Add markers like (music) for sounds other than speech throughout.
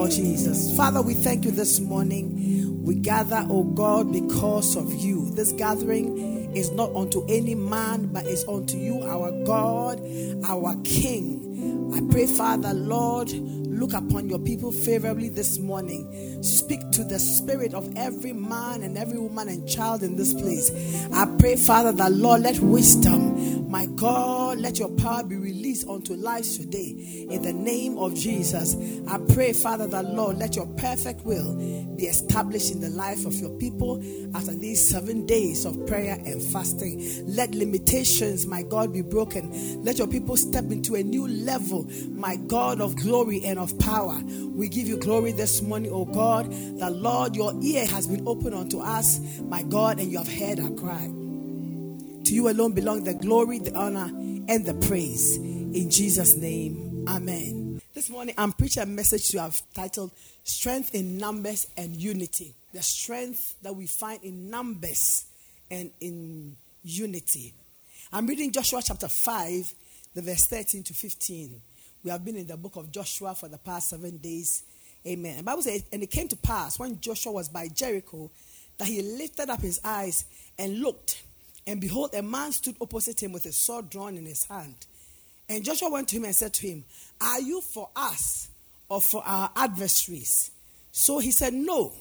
Lord Jesus. Father, we thank you this morning. We gather, O God, because of you. This gathering is not unto any man, but is unto you, our God, our King. I pray, Father, Lord, look upon your people favorably this morning. Speak to the spirit of every man and every woman and child in this place. I pray, Father, that Lord, let wisdom, my God, let your power be released unto lives today. In the name of Jesus, I pray, Father, that Lord, let your perfect will be established in the life of your people after these seven days of prayer and fasting. Let limitations, my God, be broken. Let your people step into a new level, my God of glory and of power. We give you glory this morning, oh God, that Lord, your ear has been opened unto us, my God, and you have heard our cry. To you alone belong the glory, the honor, and the praise. In Jesus' name, amen. This morning, I'm preaching a message to have titled Strength in Numbers and Unity. The strength that we find in numbers and in unity. I'm reading Joshua chapter 5, the verse 13 to 15. We have been in the book of Joshua for the past seven days. Amen. The Bible says, and it came to pass when Joshua was by Jericho that he lifted up his eyes and looked, and behold, a man stood opposite him with a sword drawn in his hand. And Joshua went to him and said to him, Are you for us or for our adversaries? So he said, No,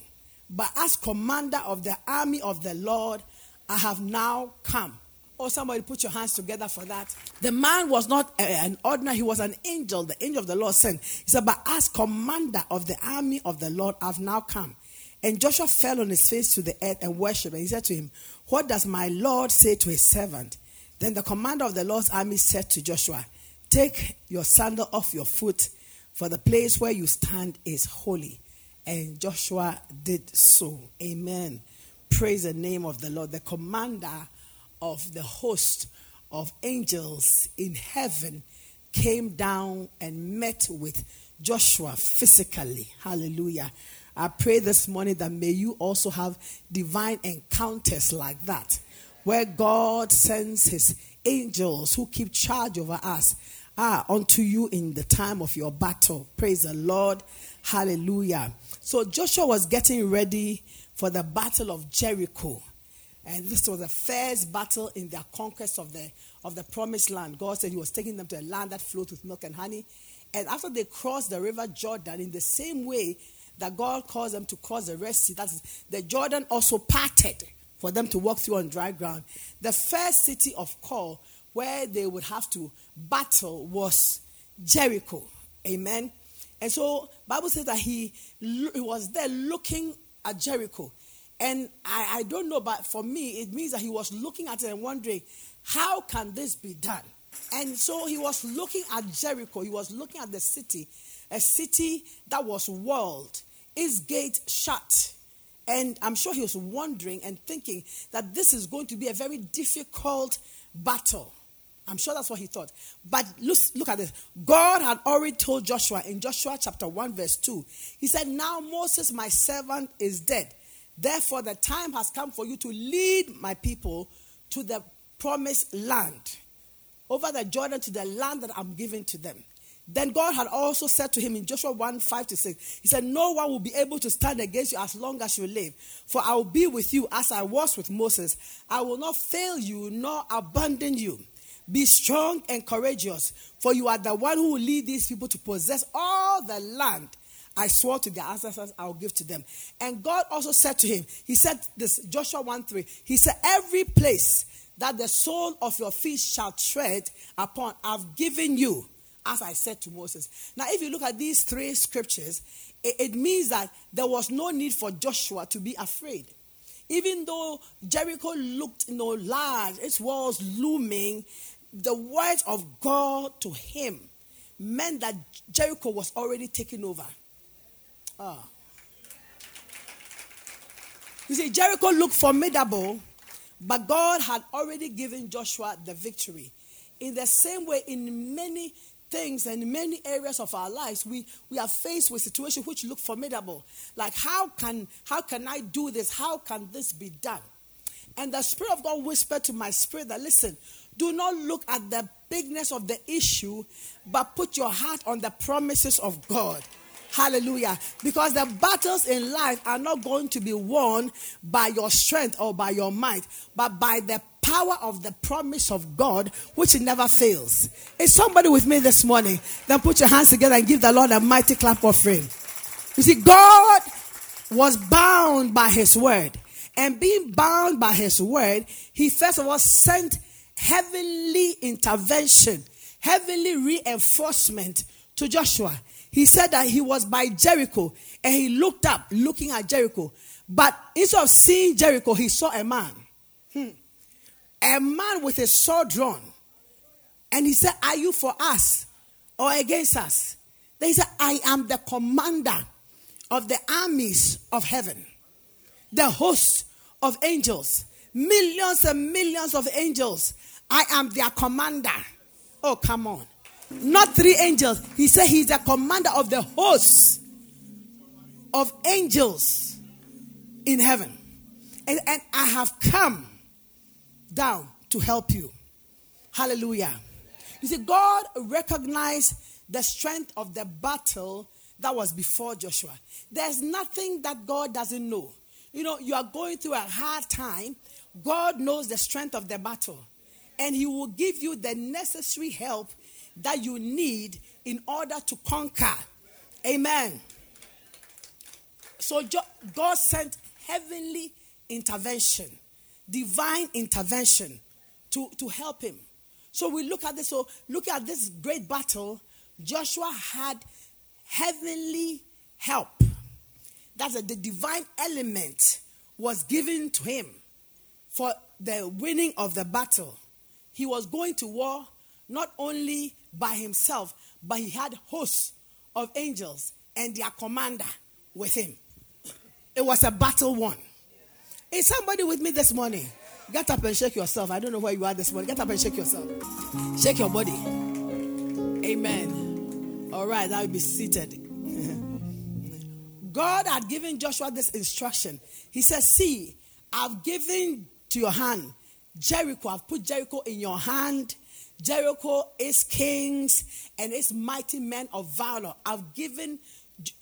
but as commander of the army of the Lord, I have now come. Oh, somebody put your hands together for that. The man was not an ordinary, he was an angel, the angel of the Lord sent. He said, But as commander of the army of the Lord, I've now come. And Joshua fell on his face to the earth and worshipped. And he said to him, What does my Lord say to his servant? Then the commander of the Lord's army said to Joshua, Take your sandal off your foot, for the place where you stand is holy. And Joshua did so. Amen. Praise the name of the Lord. The commander of the host of angels in heaven came down and met with Joshua physically. Hallelujah. I pray this morning that may you also have divine encounters like that, where God sends his angels who keep charge over us ah, unto you in the time of your battle. Praise the Lord. Hallelujah. So Joshua was getting ready for the battle of Jericho. And this was the first battle in their conquest of the, of the promised land. God said He was taking them to a land that flowed with milk and honey. And after they crossed the river Jordan, in the same way that God caused them to cross the Red Sea, that is, the Jordan also parted for them to walk through on dry ground. The first city of call where they would have to battle was Jericho. Amen. And so Bible says that he, he was there looking at Jericho. And I, I don't know, but for me, it means that he was looking at it and wondering, how can this be done? And so he was looking at Jericho. He was looking at the city, a city that was walled, its gate shut. And I'm sure he was wondering and thinking that this is going to be a very difficult battle. I'm sure that's what he thought. But look, look at this. God had already told Joshua in Joshua chapter 1, verse 2. He said, Now Moses, my servant, is dead. Therefore, the time has come for you to lead my people to the promised land, over the Jordan to the land that I'm giving to them. Then God had also said to him in Joshua 1 5 to 6, He said, No one will be able to stand against you as long as you live. For I will be with you as I was with Moses. I will not fail you nor abandon you. Be strong and courageous, for you are the one who will lead these people to possess all the land I swore to their ancestors I will give to them. And God also said to him, He said this, Joshua 1 3, He said, Every place that the sole of your feet shall tread upon, I've given you, as I said to Moses. Now, if you look at these three scriptures, it, it means that there was no need for Joshua to be afraid. Even though Jericho looked you know, large, its walls looming, the words of God to him meant that Jericho was already taken over. Ah. You see, Jericho looked formidable, but God had already given Joshua the victory. In the same way, in many things and many areas of our lives, we, we are faced with situations which look formidable. Like, how can, how can I do this? How can this be done? And the Spirit of God whispered to my spirit that, listen, do not look at the bigness of the issue, but put your heart on the promises of God. Hallelujah. Because the battles in life are not going to be won by your strength or by your might, but by the power of the promise of God, which never fails. Is somebody with me this morning? Then put your hands together and give the Lord a mighty clap offering. You see, God was bound by his word. And being bound by his word, he first of all sent heavenly intervention, heavenly reinforcement to Joshua. He said that he was by Jericho and he looked up, looking at Jericho. But instead of seeing Jericho, he saw a man. Hmm. A man with a sword drawn. And he said, Are you for us or against us? They said, I am the commander of the armies of heaven, the host of angels, millions and millions of angels. I am their commander. Oh, come on. Not three angels. He said he's the commander of the hosts of angels in heaven. And, and I have come down to help you. Hallelujah. You see, God recognized the strength of the battle that was before Joshua. There's nothing that God doesn't know. You know, you are going through a hard time. God knows the strength of the battle, and He will give you the necessary help that you need in order to conquer. Amen. So God sent heavenly intervention, divine intervention to, to help him. So we look at this. So look at this great battle. Joshua had heavenly help. That's a, the divine element was given to him for the winning of the battle. He was going to war not only by himself, but he had hosts of angels and their commander with him. It was a battle won. Is somebody with me this morning? Get up and shake yourself. I don't know where you are this morning. Get up and shake yourself. Shake your body. Amen. All right, I will be seated. God had given Joshua this instruction. He says, See, I've given to your hand Jericho. I've put Jericho in your hand Jericho is kings and its mighty men of valor. I've given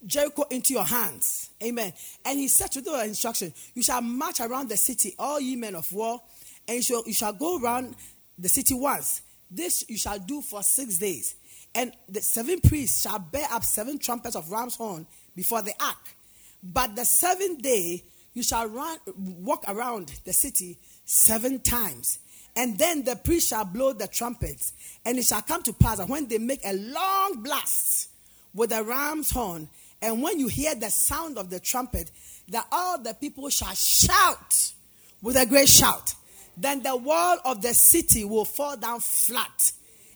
Jericho into your hands. Amen. And he said to the instruction, You shall march around the city, all ye men of war, and you shall, you shall go around the city once. This you shall do for six days. And the seven priests shall bear up seven trumpets of ram's horn before the ark. But the seventh day you shall run, walk around the city seven times. And then the priest shall blow the trumpets. And it shall come to pass that when they make a long blast with the ram's horn, and when you hear the sound of the trumpet, that all the people shall shout with a great shout. Then the wall of the city will fall down flat,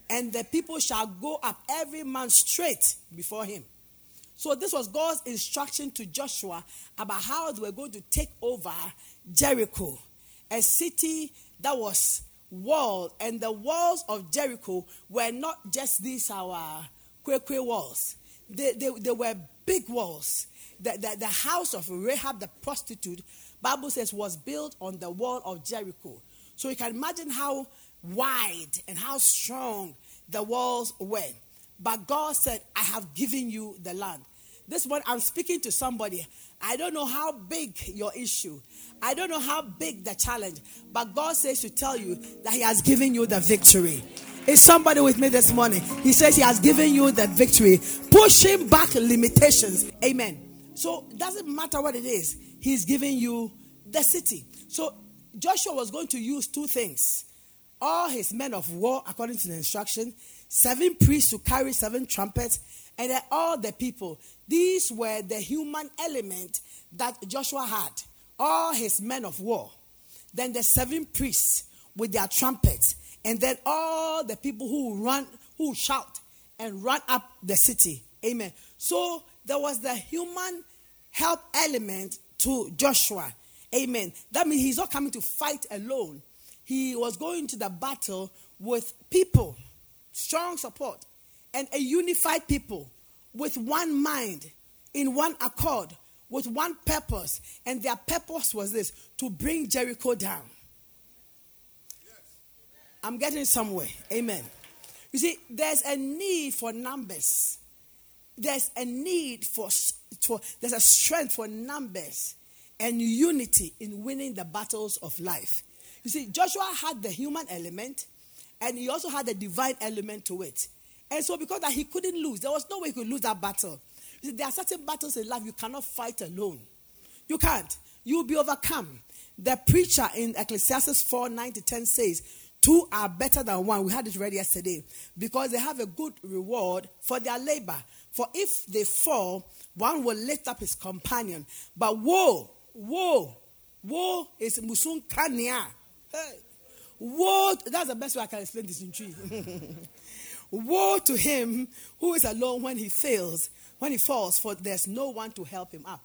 and the people shall go up every man straight before him. So, this was God's instruction to Joshua about how they were going to take over Jericho, a city that was walled, and the walls of Jericho were not just these our kwekwe walls. They, they, were big walls. The, the, the house of Rahab the prostitute, Bible says, was built on the wall of Jericho. So you can imagine how wide and how strong the walls were. But God said, I have given you the land. This one, I'm speaking to somebody. I don't know how big your issue. I don't know how big the challenge. But God says to tell you that He has given you the victory. Is somebody with me this morning? He says He has given you the victory, pushing back limitations. Amen. So it doesn't matter what it is, He's giving you the city. So Joshua was going to use two things all his men of war, according to the instruction, seven priests to carry seven trumpets, and all the people. These were the human element that Joshua had, all his men of war. Then the seven priests with their trumpets, and then all the people who run, who shout and run up the city. Amen. So there was the human help element to Joshua. Amen. That means he's not coming to fight alone. He was going to the battle with people, strong support, and a unified people with one mind, in one accord, with one purpose. And their purpose was this to bring Jericho down. I'm getting somewhere. Amen. You see, there's a need for numbers. There's a need for, for there's a strength for numbers and unity in winning the battles of life. You see, Joshua had the human element and he also had the divine element to it. And so, because that he couldn't lose, there was no way he could lose that battle. You see, there are certain battles in life you cannot fight alone. You can't. You'll be overcome. The preacher in Ecclesiastes 4 9 to 10 says, Two are better than one. We had it read yesterday. Because they have a good reward for their labor. For if they fall, one will lift up his companion. But woe, woe, woe is musun kania. Hey. Woe, that's the best way I can explain this in Twi. (laughs) woe to him who is alone when he fails, when he falls, for there's no one to help him up.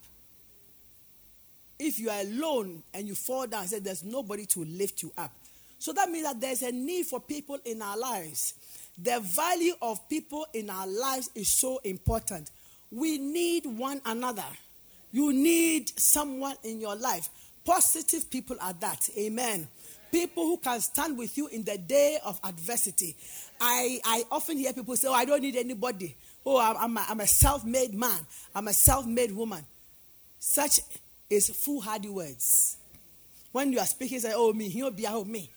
If you are alone and you fall down, I said there's nobody to lift you up. So that means that there's a need for people in our lives. The value of people in our lives is so important. We need one another. You need someone in your life. Positive people are that. Amen. People who can stand with you in the day of adversity. I, I often hear people say, Oh, I don't need anybody. Oh, I'm, I'm a, self made man. I'm a self made woman. Such is foolhardy words. When you are speaking, say, Oh, me, he'll be, oh, me.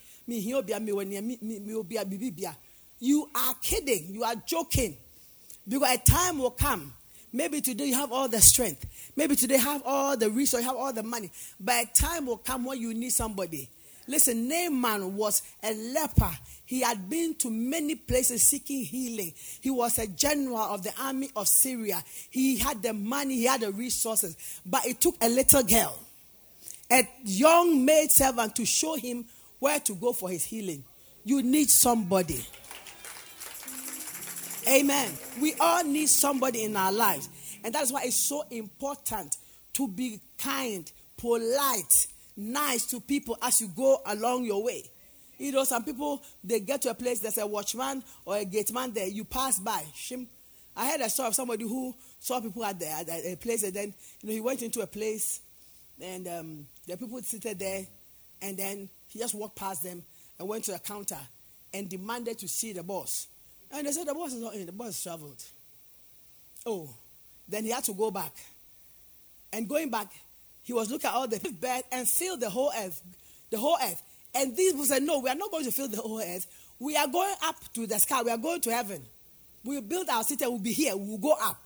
You are kidding. You are joking. Because a time will come. Maybe today you have all the strength. Maybe today you have all the resources, have all the money. But a time will come when you need somebody. Listen, Naaman was a leper. He had been to many places seeking healing. He was a general of the army of Syria. He had the money, he had the resources. But it took a little girl, a young maid servant, to show him where to go for his healing. You need somebody. Amen. We all need somebody in our lives. And that's why it's so important to be kind, polite, nice to people as you go along your way. You know, some people, they get to a place, there's a watchman or a gateman there, you pass by. Shim. I heard a story of somebody who saw people at, the, at a place, and then, you know, he went into a place, and um, the people seated there, and then he just walked past them and went to the counter and demanded to see the boss. And they said, The boss is not in, the boss traveled. Oh, then he had to go back. And going back, he was looking at all the (laughs) bed and fill the whole earth. The whole earth. And these people said, No, we are not going to fill the whole earth. We are going up to the sky. We are going to heaven. We will build our city. We'll be here. We will go up.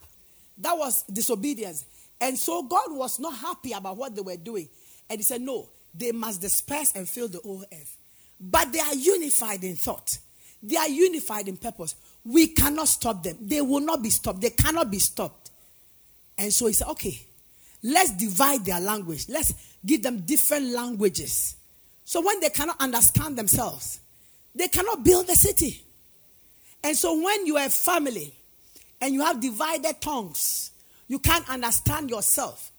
That was disobedience. And so God was not happy about what they were doing. And he said, No, they must disperse and fill the whole earth. But they are unified in thought, they are unified in purpose. We cannot stop them. They will not be stopped. They cannot be stopped. And so he said, okay, let's divide their language. Let's give them different languages. So when they cannot understand themselves, they cannot build the city. And so when you a family and you have divided tongues, you can't understand yourself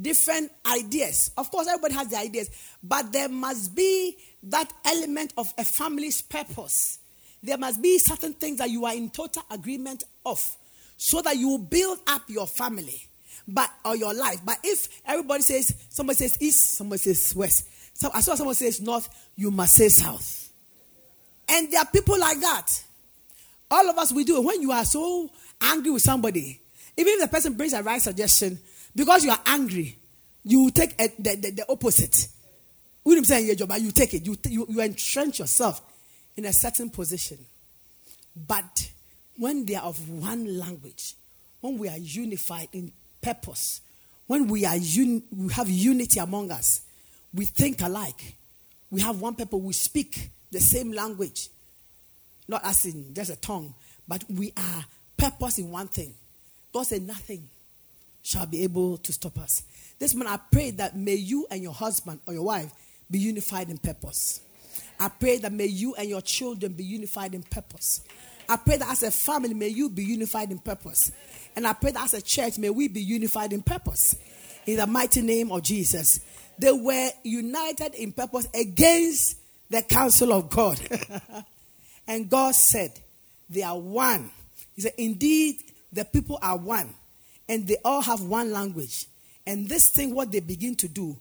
different ideas. Of course, everybody has their ideas, but there must be that element of a family's purpose. There must be certain things that you are in total agreement of so that you build up your family but or your life. But if everybody says somebody says east, somebody says west. So as soon as someone says north, you must say south. And there are people like that. All of us we do. When you are so angry with somebody, even if the person brings a right suggestion, because you are angry, you take a, the, the, the opposite. You say your job, you take it. You, you, you entrench yourself in a certain position. But when they are of one language, when we are unified in purpose, when we are un, we have unity among us, we think alike. We have one people, we speak the same language. Not as in just a tongue, but we are purpose in one thing. God said nothing shall be able to stop us. This morning, I pray that may you and your husband or your wife be unified in purpose. I pray that may you and your children be unified in purpose. I pray that as a family, may you be unified in purpose. And I pray that as a church, may we be unified in purpose. In the mighty name of Jesus. They were united in purpose against the counsel of God. (laughs) and God said, They are one. He said, Indeed, the people are one. And they all have one language. And this thing, what they begin to do,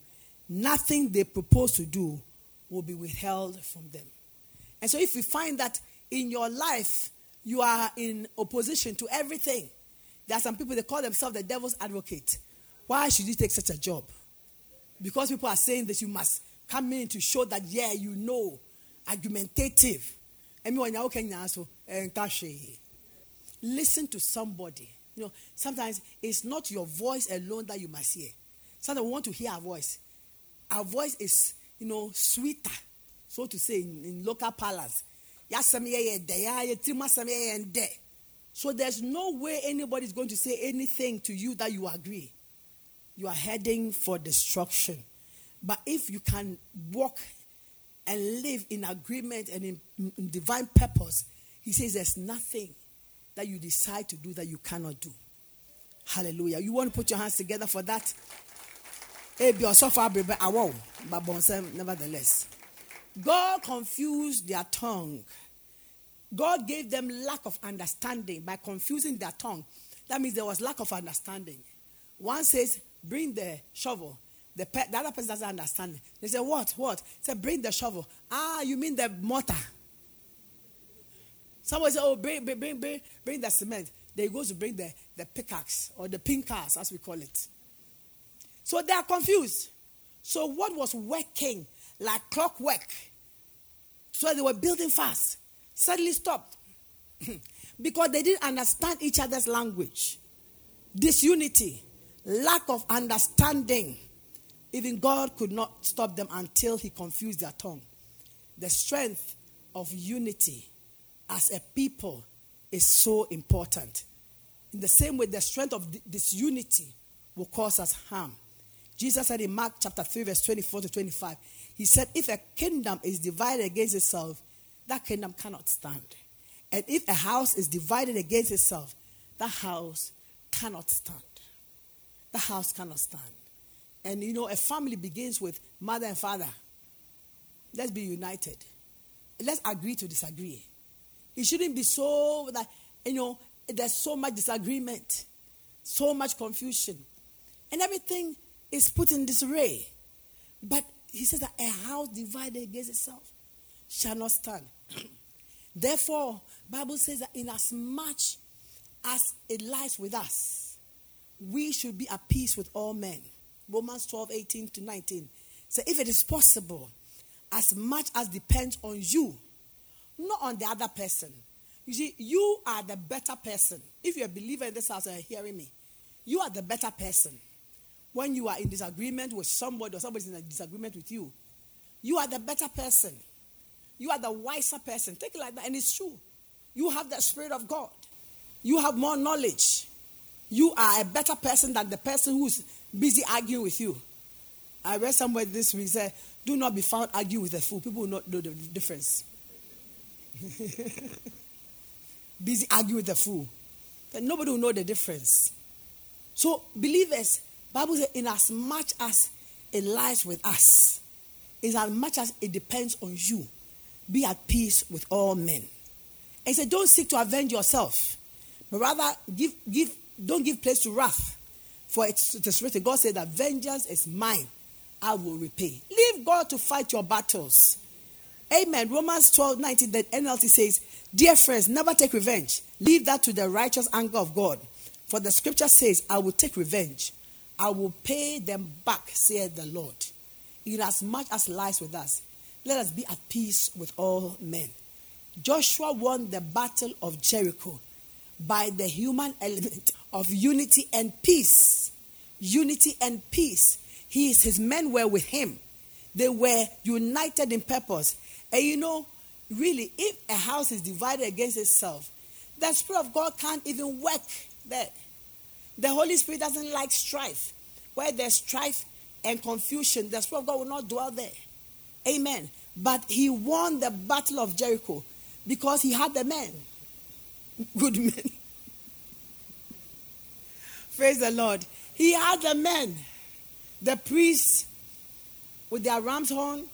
nothing they propose to do will be withheld from them. And so, if you find that in your life you are in opposition to everything, there are some people they call themselves the devil's advocate. Why should you take such a job? Because people are saying that you must come in to show that, yeah, you know, argumentative. Eh, Listen to somebody. You know, sometimes it's not your voice alone that you must hear. Sometimes we want to hear our voice. Our voice is, you know, sweeter, so to say, in, in local parlance. So there's no way anybody is going to say anything to you that you agree. You are heading for destruction. But if you can walk and live in agreement and in, in divine purpose, he says there's nothing that you decide to do that you cannot do. Hallelujah. You want to put your hands together for that? Nevertheless, God confused their tongue. God gave them lack of understanding by confusing their tongue. That means there was lack of understanding. One says, Bring the shovel. The, pe- the other person doesn't understand. They say, What? What? They Say, Bring the shovel. Ah, you mean the mortar. Somebody say, Oh, bring, bring, bring, bring, bring the cement. They go to bring the, the pickaxe or the pincers, as we call it. So they are confused. So what was working like clockwork? So they were building fast. Suddenly stopped. (clears throat) because they didn't understand each other's language. Disunity, lack of understanding. Even God could not stop them until He confused their tongue. The strength of unity as a people is so important. In the same way, the strength of this unity will cause us harm. Jesus said in Mark chapter 3, verse 24 to 25, He said, If a kingdom is divided against itself, that kingdom cannot stand. And if a house is divided against itself, that house cannot stand. The house cannot stand. And you know, a family begins with mother and father. Let's be united. Let's agree to disagree. It shouldn't be so that, you know, there's so much disagreement, so much confusion, and everything is put in disarray. But he says that a house divided against itself shall not stand. (clears throat) Therefore, Bible says that in as much as it lies with us, we should be at peace with all men. Romans 12, 18 to 19. So if it is possible, as much as depends on you, not on the other person. You see, you are the better person. If you're a believer in this house and hearing me, you are the better person. When you are in disagreement with somebody or somebody's in a disagreement with you, you are the better person. You are the wiser person. Take it like that. And it's true. You have the Spirit of God. You have more knowledge. You are a better person than the person who's busy arguing with you. I read somewhere this week said, Do not be found arguing with a fool. People will not know the difference. (laughs) busy arguing with the fool. Then nobody will know the difference. So, believers, Bible says, in as much as it lies with us, in as much as it depends on you, be at peace with all men. And said, don't seek to avenge yourself, but rather give, give, don't give place to wrath. For it's, it's written, God said that vengeance is mine, I will repay. Leave God to fight your battles. Amen. Romans 12, 19, the NLT says, Dear friends, never take revenge. Leave that to the righteous anger of God. For the scripture says, I will take revenge. I will pay them back, saith the Lord. Inasmuch as much as lies with us, let us be at peace with all men. Joshua won the battle of Jericho by the human element of unity and peace. Unity and peace. He, his men were with him. They were united in purpose. And you know, really, if a house is divided against itself, the Spirit of God can't even work there. The Holy Spirit doesn't like strife. Where there's strife and confusion, the Spirit of God will not dwell there. Amen. But he won the battle of Jericho because he had the men. good men. (laughs) Praise the Lord. He had the men, the priests with their ram's horn,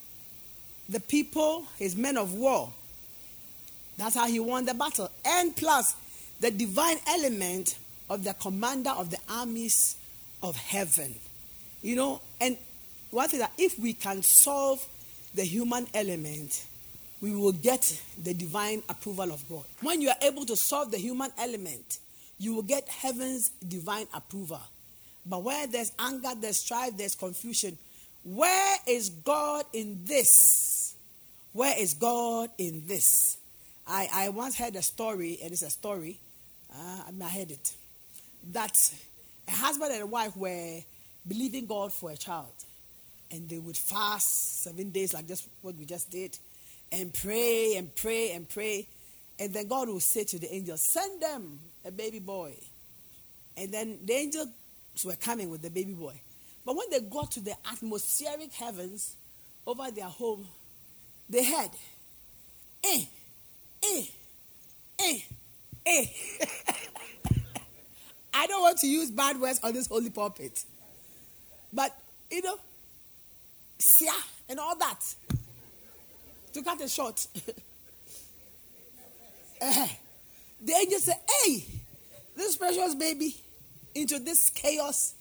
the people, his men of war. That's how he won the battle. And plus the divine element of the commander of the armies of heaven. You know, and one thing that if we can solve the human element, we will get the divine approval of God. When you are able to solve the human element, you will get heaven's divine approval. But where there's anger, there's strife, there's confusion, where is God in this? Where is God in this? I, I once heard a story, and it's a story, uh, I, mean, I heard it, that a husband and a wife were believing God for a child. And they would fast seven days, like just what we just did, and pray and pray and pray. And then God will say to the angels, Send them a baby boy. And then the angels were coming with the baby boy. But when they got to the atmospheric heavens over their home, they heard, eh, eh, eh, eh. (laughs) I don't want to use bad words on this holy pulpit. But, you know, sia and all that. To cut it short. uh, (laughs) the angel said, hey, this precious baby into this chaos,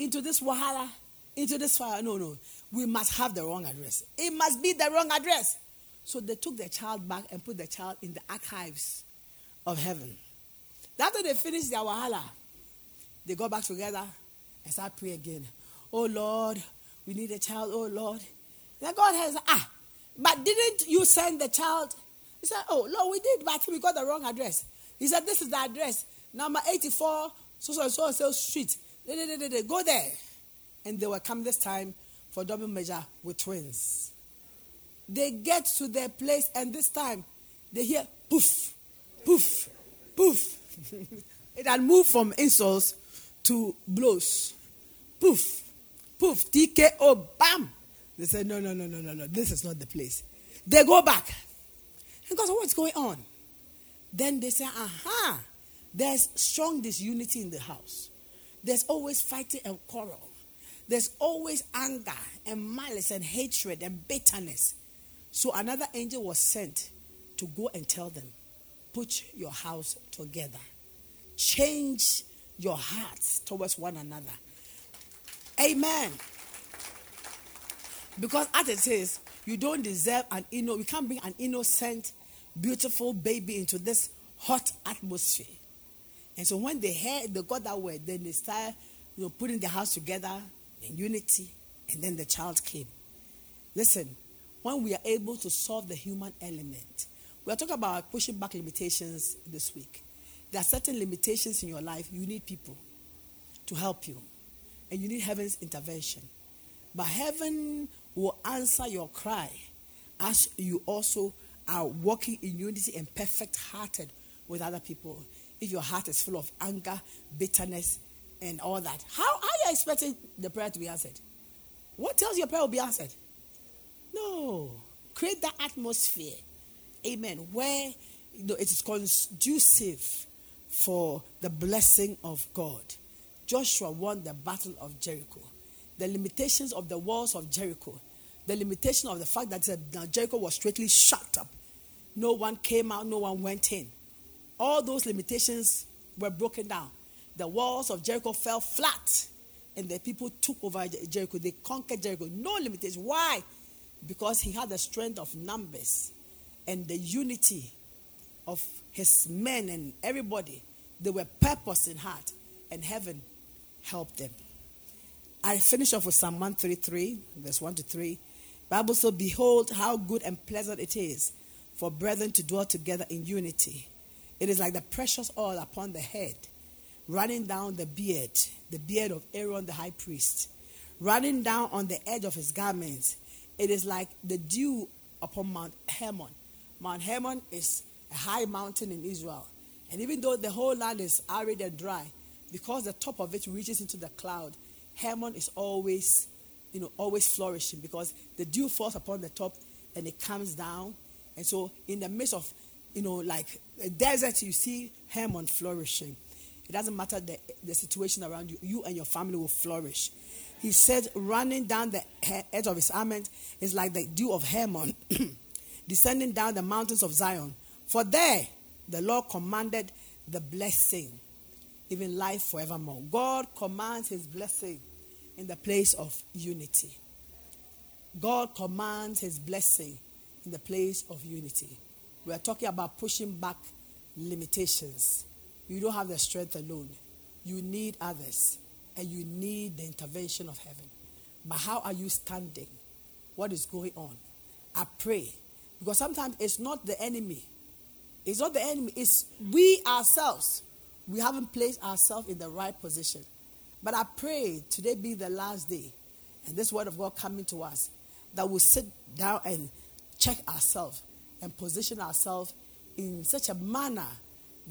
into this wahala, into this fire. No, no. We must have the wrong address. It must be the wrong address. So they took the child back and put the child in the archives of heaven. After they finished their wahala, they got back together and started praying again. Oh Lord, we need a child. Oh Lord. Then God has, ah, but didn't you send the child? He said, Oh Lord, we did, but we got the wrong address. He said, This is the address, number 84, so so so so street. Go there. And they will come this time for double measure with twins. They get to their place, and this time they hear poof, poof, poof. (laughs) it had moved from insults to blows. Poof, poof, TKO, bam. They said, no, no, no, no, no, no, this is not the place. They go back. And God said, what's going on? Then they say, aha, there's strong disunity in the house. There's always fighting and quarrel. There's always anger and malice and hatred and bitterness. So another angel was sent to go and tell them, put your house together. Change your hearts towards one another. Amen. Because as it says, you don't deserve an innocent, we can't bring an innocent, beautiful baby into this hot atmosphere. And so when they heard, they got that word, then they started you know, putting the house together in unity, and then the child came. Listen, when we are able to solve the human element, we are talking about pushing back limitations this week. There are certain limitations in your life. You need people to help you, and you need heaven's intervention. But heaven will answer your cry as you also are walking in unity and perfect hearted with other people. If your heart is full of anger, bitterness, and all that, how, are you expecting the prayer to be answered? What tells your prayer will be answered? No. Create that atmosphere, amen, where you know, it is conducive for the blessing of God. Joshua won the battle of Jericho. The limitations of the walls of Jericho, the limitation of the fact that uh, Jericho was straightly shut up. No one came out, no one went in. All those limitations were broken down. The walls of Jericho fell flat, and the people took over Jericho. They conquered Jericho. No limitation. Why? Because he had the strength of numbers and the unity of his men and everybody. They were purpose in heart, and heaven helped them. I finish off with Psalm 133, verse 1 to 3. Bible says, Behold, how good and pleasant it is for brethren to dwell together in unity. It is like the precious oil upon the head, running down the beard, the beard of Aaron the high priest, running down on the edge of his garments. It is like the dew upon Mount Hermon. Mount Hermon is a high mountain in Israel. And even though the whole land is arid and dry, because the top of it reaches into the cloud, Hermon is always, you know, always flourishing because the dew falls upon the top and it comes down. And so in the midst of you know, like a desert, you see Hermon flourishing. It doesn't matter the, the situation around you, you and your family will flourish. He said, running down the edge of his garment is like the dew of Hermon, (clears throat) descending down the mountains of Zion. For there the Lord commanded the blessing, even life forevermore. God commands his blessing in the place of unity. God commands his blessing in the place of unity. We are talking about pushing back limitations. You don't have the strength alone. You need others and you need the intervention of heaven. But how are you standing? What is going on? I pray. Because sometimes it's not the enemy. It's not the enemy. It's we ourselves. We haven't placed ourselves in the right position. But I pray today be the last day. And this word of God coming to us. That we'll sit down and check ourselves and position ourselves in such a manner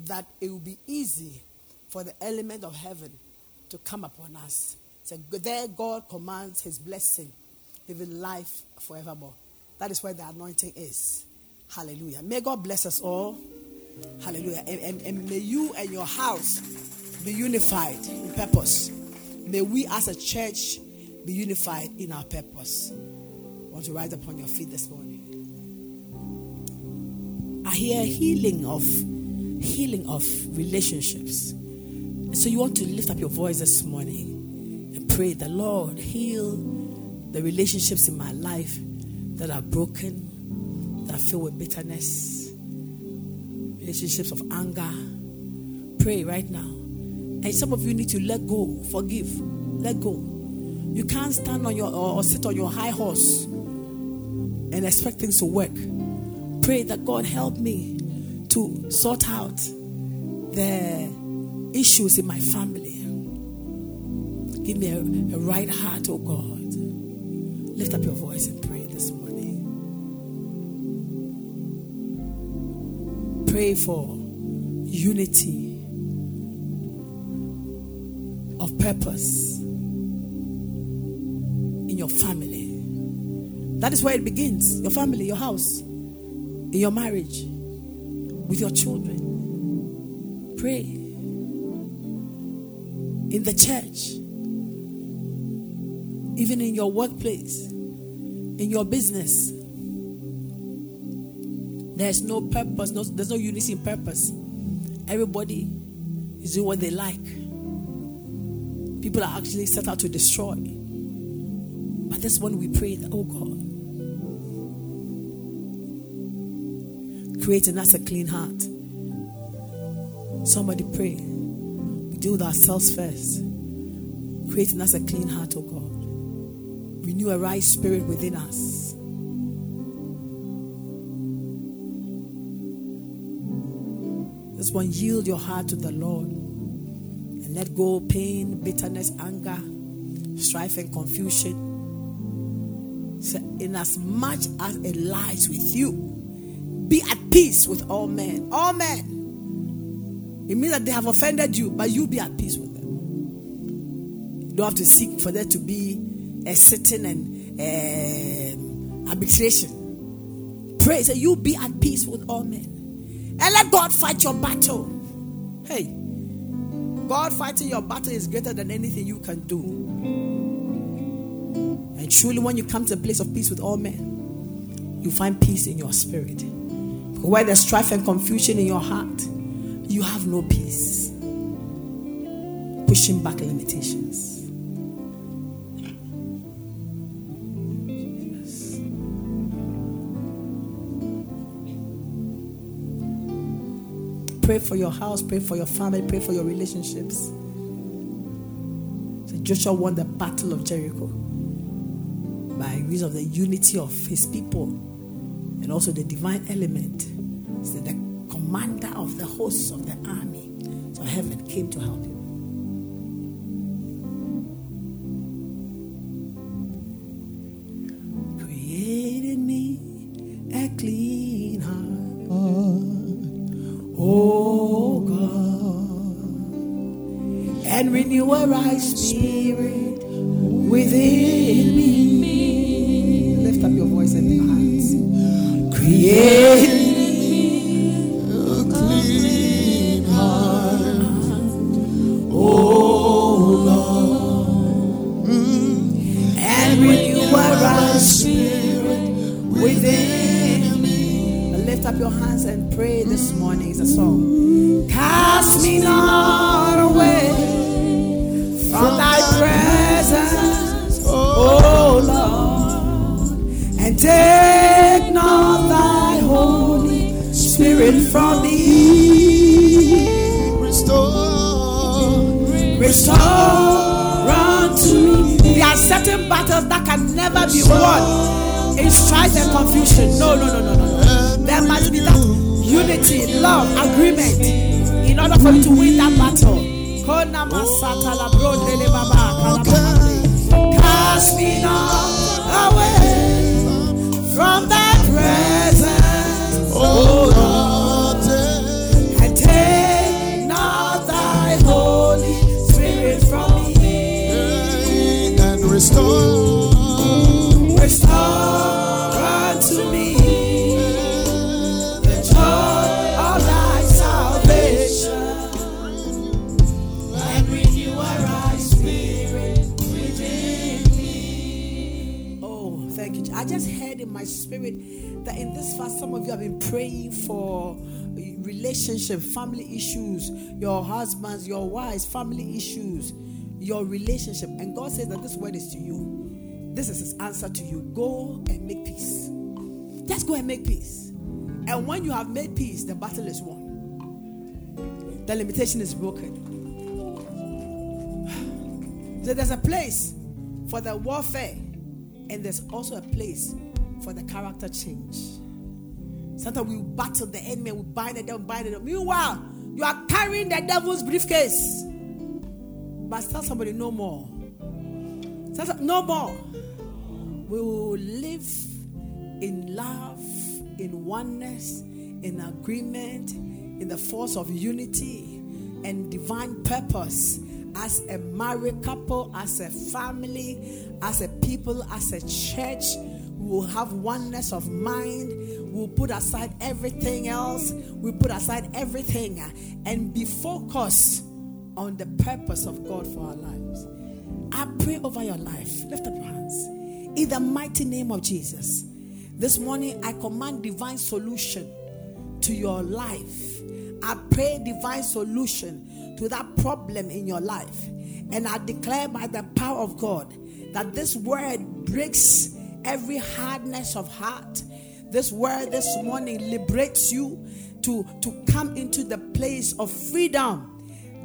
that it will be easy for the element of heaven to come upon us. So there God commands his blessing, even life forevermore. That is where the anointing is. Hallelujah. May God bless us all. Hallelujah. And, and, and may you and your house be unified in purpose. May we as a church be unified in our purpose. I want to rise upon your feet this morning. I hear healing of healing of relationships. So you want to lift up your voice this morning and pray the Lord heal the relationships in my life that are broken, that are filled with bitterness, relationships of anger. Pray right now. And some of you need to let go, forgive, let go. You can't stand on your or sit on your high horse and expect things to work. Pray that God help me to sort out the issues in my family. Give me a, a right heart, oh God. Lift up your voice and pray this morning. Pray for unity of purpose in your family. That is where it begins. Your family, your house, in your marriage, with your children. Pray in the church, even in your workplace, in your business. There's no purpose, no, there's no unity in purpose. Everybody is doing what they like. People are actually set out to destroy. But this one we pray oh God, create in us a clean heart. Somebody pray We deal with ourselves first. Creating us a clean heart, oh God. Renew a right spirit within us. This one, yield your heart to the Lord and let go pain, bitterness, anger, strife, and confusion. So in as much as it lies with you, be at peace with all men. All men it means that they have offended you, but you be at peace with them. You don't have to seek for there to be a sitting and uh, arbitration. Pray, say you be at peace with all men. And let God fight your battle. Hey, God fighting your battle is greater than anything you can do. And truly, when you come to a place of peace with all men, you find peace in your spirit. Where there's strife and confusion in your heart, you have no peace. Pushing back limitations. Pray for your house, pray for your family, pray for your relationships. So Joshua won the battle of Jericho by reason of the unity of his people and also the divine element. So the commander of the hosts of the army. So heaven came to help him. Created me a clean heart. Oh God. And renew a right spirit within me. Lift up your voice and your hands. Create that in this fast, some of you have been praying for relationship, family issues, your husbands, your wives, family issues, your relationship. And God says that this word is to you. This is his answer to you. Go and make peace. Just go and make peace. And when you have made peace, the battle is won. The limitation is broken. So there's a place for the warfare, and there's also a place for the character change. Sometimes we battle the enemy, we bind the devil, bind the devil. Meanwhile, you are carrying the devil's briefcase. But tell somebody no more. Tell no more. We will live in love, in oneness, in agreement, in the force of unity and divine purpose as a married couple, as a family, as a people, as a church. We will have oneness of mind. We'll put aside everything else. We put aside everything and be focused on the purpose of God for our lives. I pray over your life. Lift up your hands. In the mighty name of Jesus. This morning, I command divine solution to your life. I pray divine solution to that problem in your life. And I declare by the power of God that this word breaks every hardness of heart. This word this morning liberates you to, to come into the place of freedom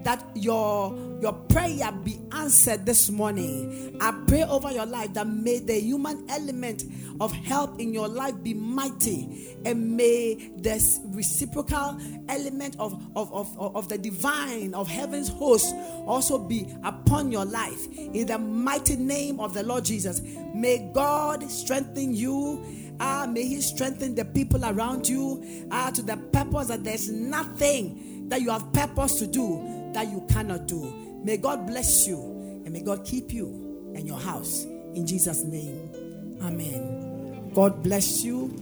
that your your prayer be answered this morning. I pray over your life that may the human element of help in your life be mighty, and may the reciprocal element of, of, of, of the divine of heaven's host also be upon your life. In the mighty name of the Lord Jesus, may God strengthen you. Ah, may He strengthen the people around you. Ah, to the purpose that there's nothing that you have purpose to do that you cannot do. May God bless you and may God keep you and your house in Jesus' name. Amen. God bless you.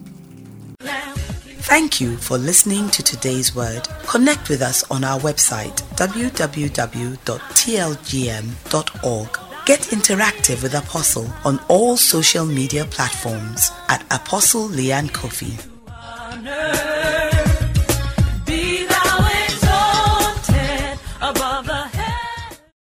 Thank you for listening to today's word. Connect with us on our website www.tlgm.org. Get interactive with Apostle on all social media platforms at Apostle Leanne Coffee.